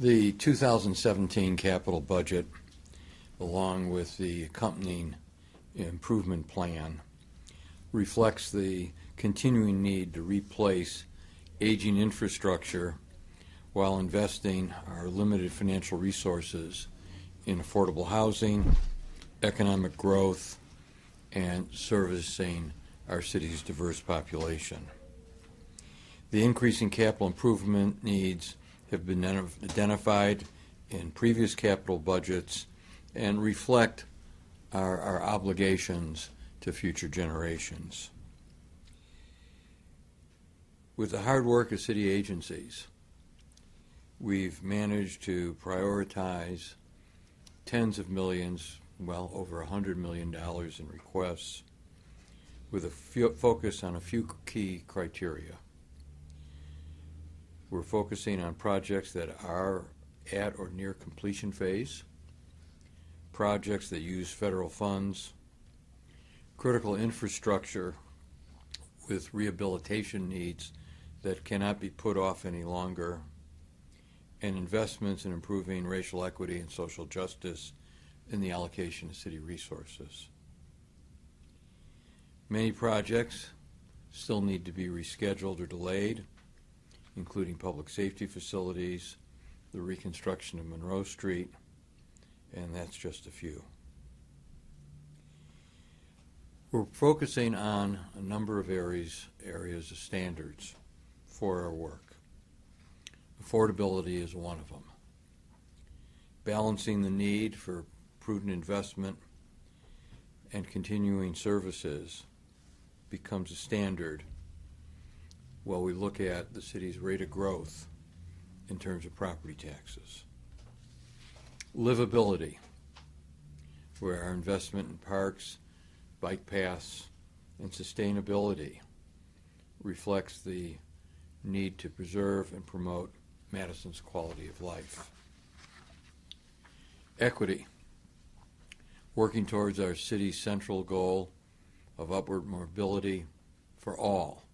The 2017 capital budget, along with the accompanying improvement plan, reflects the continuing need to replace aging infrastructure while investing our limited financial resources in affordable housing, economic growth, and servicing our city's diverse population. The increasing capital improvement needs have been identified in previous capital budgets and reflect our, our obligations to future generations. With the hard work of city agencies, we've managed to prioritize tens of millions, well over $100 million in requests, with a focus on a few key criteria. We're focusing on projects that are at or near completion phase, projects that use federal funds, critical infrastructure with rehabilitation needs that cannot be put off any longer, and investments in improving racial equity and social justice in the allocation of city resources. Many projects still need to be rescheduled or delayed, including public safety facilities, the reconstruction of Monroe Street, and that's just a few. We're focusing on a number of areas, areas of standards for our work. Affordability is one of them. Balancing the need for prudent investment and continuing services becomes a standard while we look at the city's rate of growth in terms of property taxes. Livability, where our investment in parks, bike paths, and sustainability reflects the need to preserve and promote Madison's quality of life. Equity, working towards our city's central goal of upward mobility for all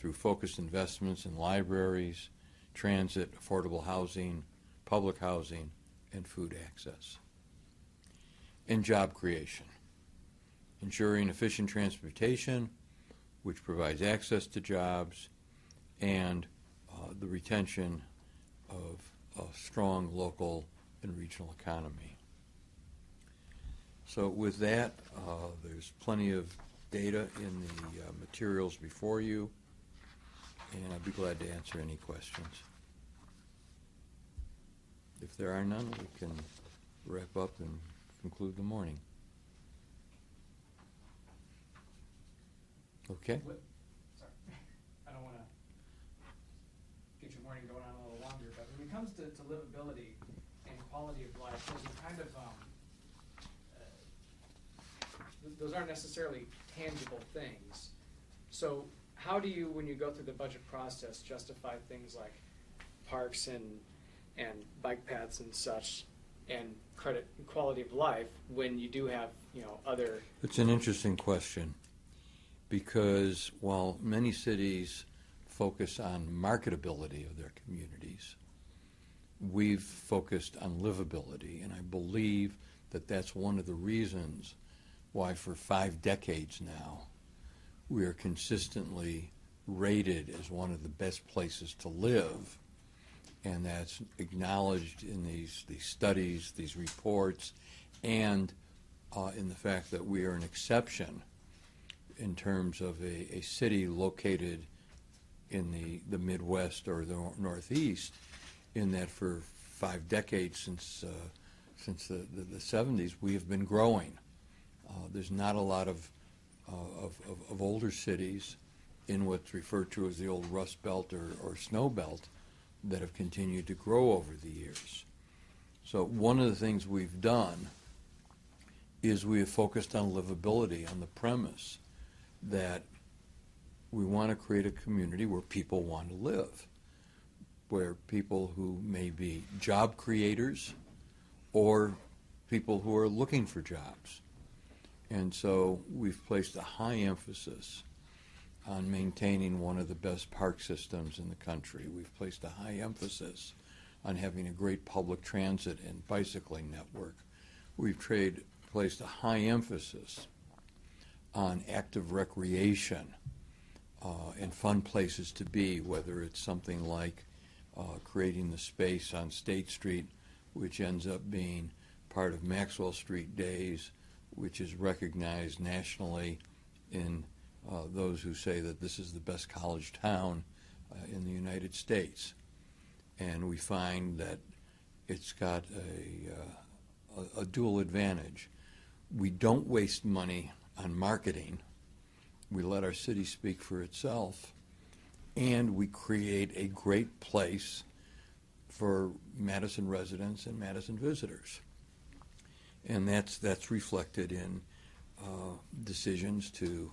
through focused investments in libraries, transit, affordable housing, public housing, and food access. And job creation, ensuring efficient transportation, which provides access to jobs, and uh, the retention of a strong local and regional economy. So with that, uh, there's plenty of data in the uh, materials before you, and I'd be glad to answer any questions. If there are none, we can wrap up and conclude the morning. Okay? Sorry, I don't want to get your morning going on a little longer, but when it comes to, to livability and quality of life, those are kind of, um, uh, th- those aren't necessarily tangible things. So how do you, when you go through the budget process, justify things like parks and, and bike paths and such, and credit quality of life, when you do have, you know, other? It's an interesting question because while many cities focus on marketability of their communities, we've focused on livability, and I believe that that's one of the reasons why, for five decades now, we are consistently rated as one of the best places to live, and that's acknowledged in these, these studies, these reports, and uh, in the fact that we are an exception in terms of a, a city located in the, the Midwest or the Northeast, in that for five decades since uh, since the, the, the, 70s, we have been growing. Uh, there's not a lot of, Uh, of, of, of, older cities in what's referred to as the old Rust Belt or, or Snow Belt that have continued to grow over the years. So one of the things we've done is we have focused on livability on the premise that we want to create a community where people want to live, where people who may be job creators or people who are looking for jobs. And so we've placed a high emphasis on maintaining one of the best park systems in the country. We've placed a high emphasis on having a great public transit and bicycling network. We've trade, placed a high emphasis on active recreation uh, and fun places to be, whether it's something like uh, creating the space on State Street, which ends up being part of Maxwell Street Days, which is recognized nationally in uh, those who say that this is the best college town uh, in the United States. And we find that it's got a, uh, a, a dual advantage. We don't waste money on marketing. We let our city speak for itself. And we create a great place for Madison residents and Madison visitors. And that's, that's reflected in uh, decisions to,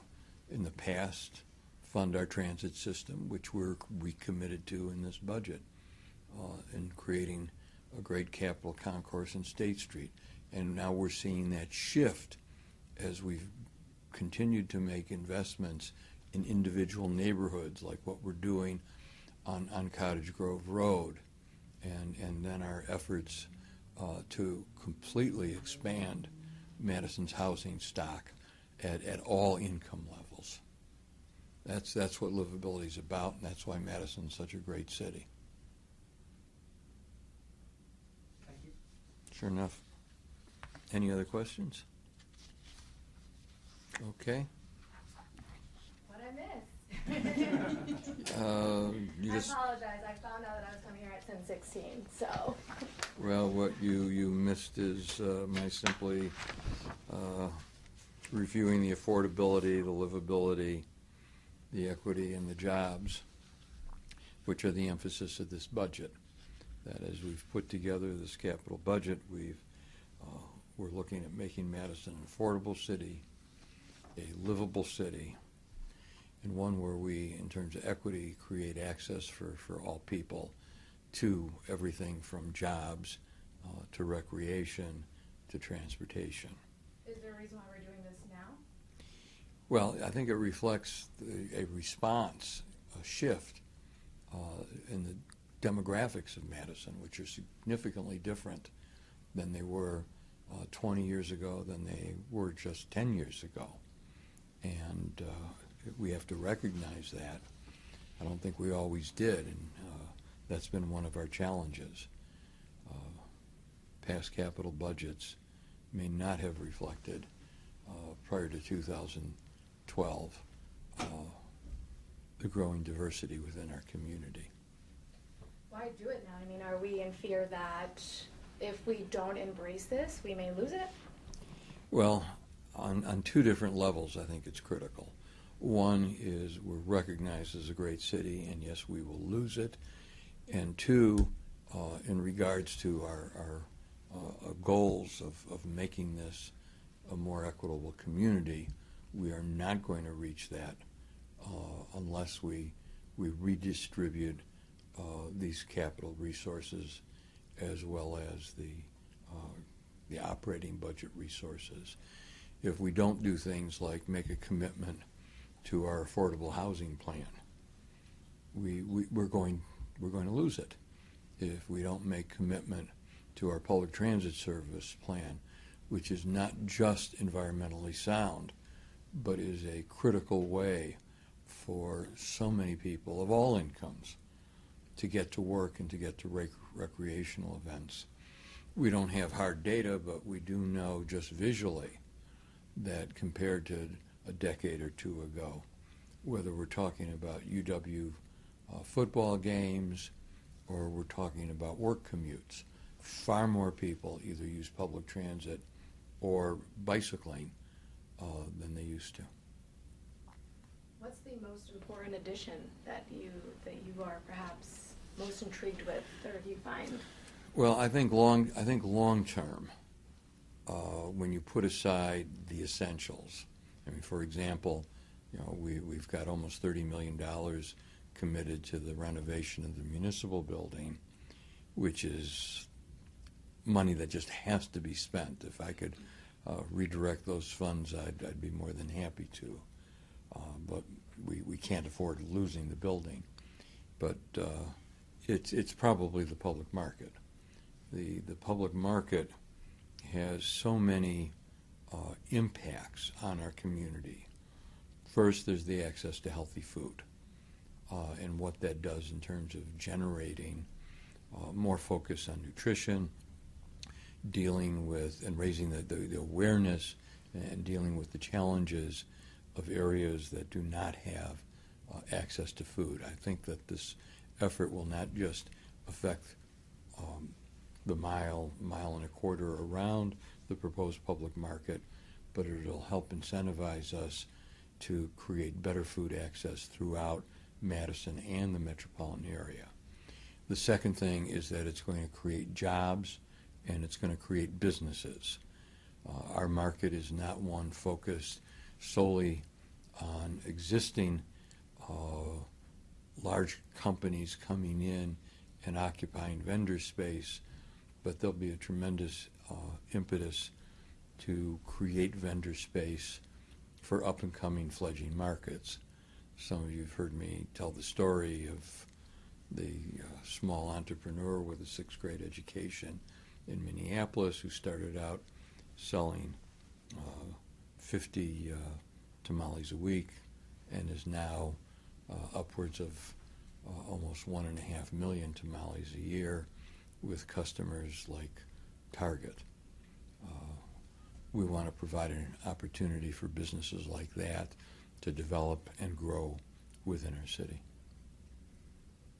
in the past, fund our transit system, which we're recommitted to in this budget, uh, and creating a great Capitol Concourse in State Street. And now we're seeing that shift as we've continued to make investments in individual neighborhoods, like what we're doing on, on Cottage Grove Road, and, and then our efforts uh, to completely expand Madison's housing stock at, at all income levels. That's, that's what livability is about, and that's why Madison's such a great city. Thank you. Sure enough. Any other questions? Okay. What I missed. Uh, you I just, apologize. I found out that I was coming here at ten sixteen, so. Well, what you, you missed is uh, my simply uh, reviewing the affordability, the livability, the equity, and the jobs, which are the emphasis of this budget. That as we've put together this capital budget, we've, uh, we're looking at making Madison an affordable city, a livable city, and one where we, in terms of equity, create access for, for all people to everything from jobs uh, to recreation to transportation. Is there a reason why we're doing this now? Well, I think it reflects the, a response, a shift uh, in the demographics of Madison, which are significantly different than they were uh, 20 years ago, than they were just 10 years ago. And uh, we have to recognize that. I don't think we always did, and uh, that's been one of our challenges. Uh, past capital budgets may not have reflected uh, prior to 2012 uh, the growing diversity within our community. Why do it now? I mean, are we in fear that if we don't embrace this, we may lose it? Well, on, on two different levels, I think it's critical. One is we're recognized as a great city, and yes, we will lose it. And two, uh, in regards to our, our uh, goals of, of making this a more equitable community, we are not going to reach that uh, unless we, we redistribute uh, these capital resources as well as the, uh, the operating budget resources. If we don't do things like make a commitment to our affordable housing plan, we, we, we're, going, we're going to lose it. If we don't make commitment to our public transit service plan, which is not just environmentally sound, but is a critical way for so many people of all incomes to get to work and to get to rec- recreational events. We don't have hard data, but we do know just visually that compared to a decade or two ago, whether we're talking about UW uh, football games or we're talking about work commutes, far more people either use public transit or bicycling uh, than they used to. What's the most important addition that you that you are perhaps most intrigued with, or do you find? Well, I think long. I think long term, uh, when you put aside the essentials. I mean, for example, you know, we we've got almost thirty million dollars committed to the renovation of the municipal building, which is money that just has to be spent. If I could uh, redirect those funds, I'd, I'd be more than happy to. Uh, but we, we can't afford losing the building. But uh, It's, it's probably the public market. The, the public market has so many uh, impacts on our community. First, there's the access to healthy food uh, and what that does in terms of generating uh, more focus on nutrition, dealing with and raising the, the, the awareness and dealing with the challenges of areas that do not have uh, access to food. I think that this effort will not just affect um, the mile, mile and a quarter around the proposed public market, but it'll help incentivize us to create better food access throughout Madison and the metropolitan area. The second thing is that it's going to create jobs and it's going to create businesses. Uh, our market is not one focused solely on existing uh, large companies coming in and occupying vendor space, but there'll be a tremendous uh, impetus to create vendor space for up and coming fledgling markets. Some of you have heard me tell the story of the uh, small entrepreneur with a sixth grade education in Minneapolis who started out selling uh, 50 uh, tamales a week and is now uh, upwards of uh, almost one and a half million tamales a year with customers like Target. Uh, we want to provide an opportunity for businesses like that to develop and grow within our city.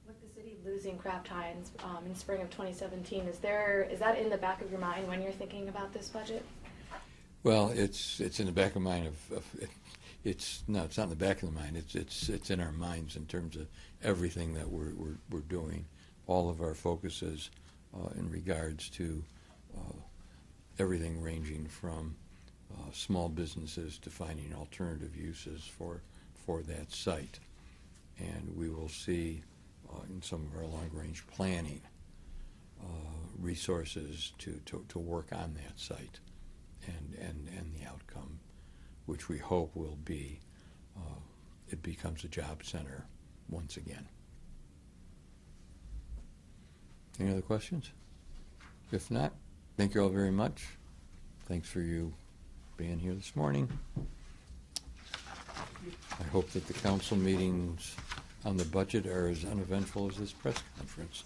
With the city losing Kraft Heinz um, in spring of 2017, is there is that in the back of your mind when you're thinking about this budget? Well, it's it's in the back of mind of, of it, it's no, it's not in the back of the mind. It's it's it's in our minds in terms of everything that we're we're, we're doing. All of our focuses uh, in regards to uh, everything ranging from uh, small businesses to finding alternative uses for for that site, and we will see uh, in some of our long range planning uh, resources to, to to work on that site and, and, and the outcome, which we hope will be uh, it becomes a job center once again. Any other questions? If not, thank you all very much. Thanks for you being here this morning. I hope that the council meetings on the budget are as uneventful as this press conference.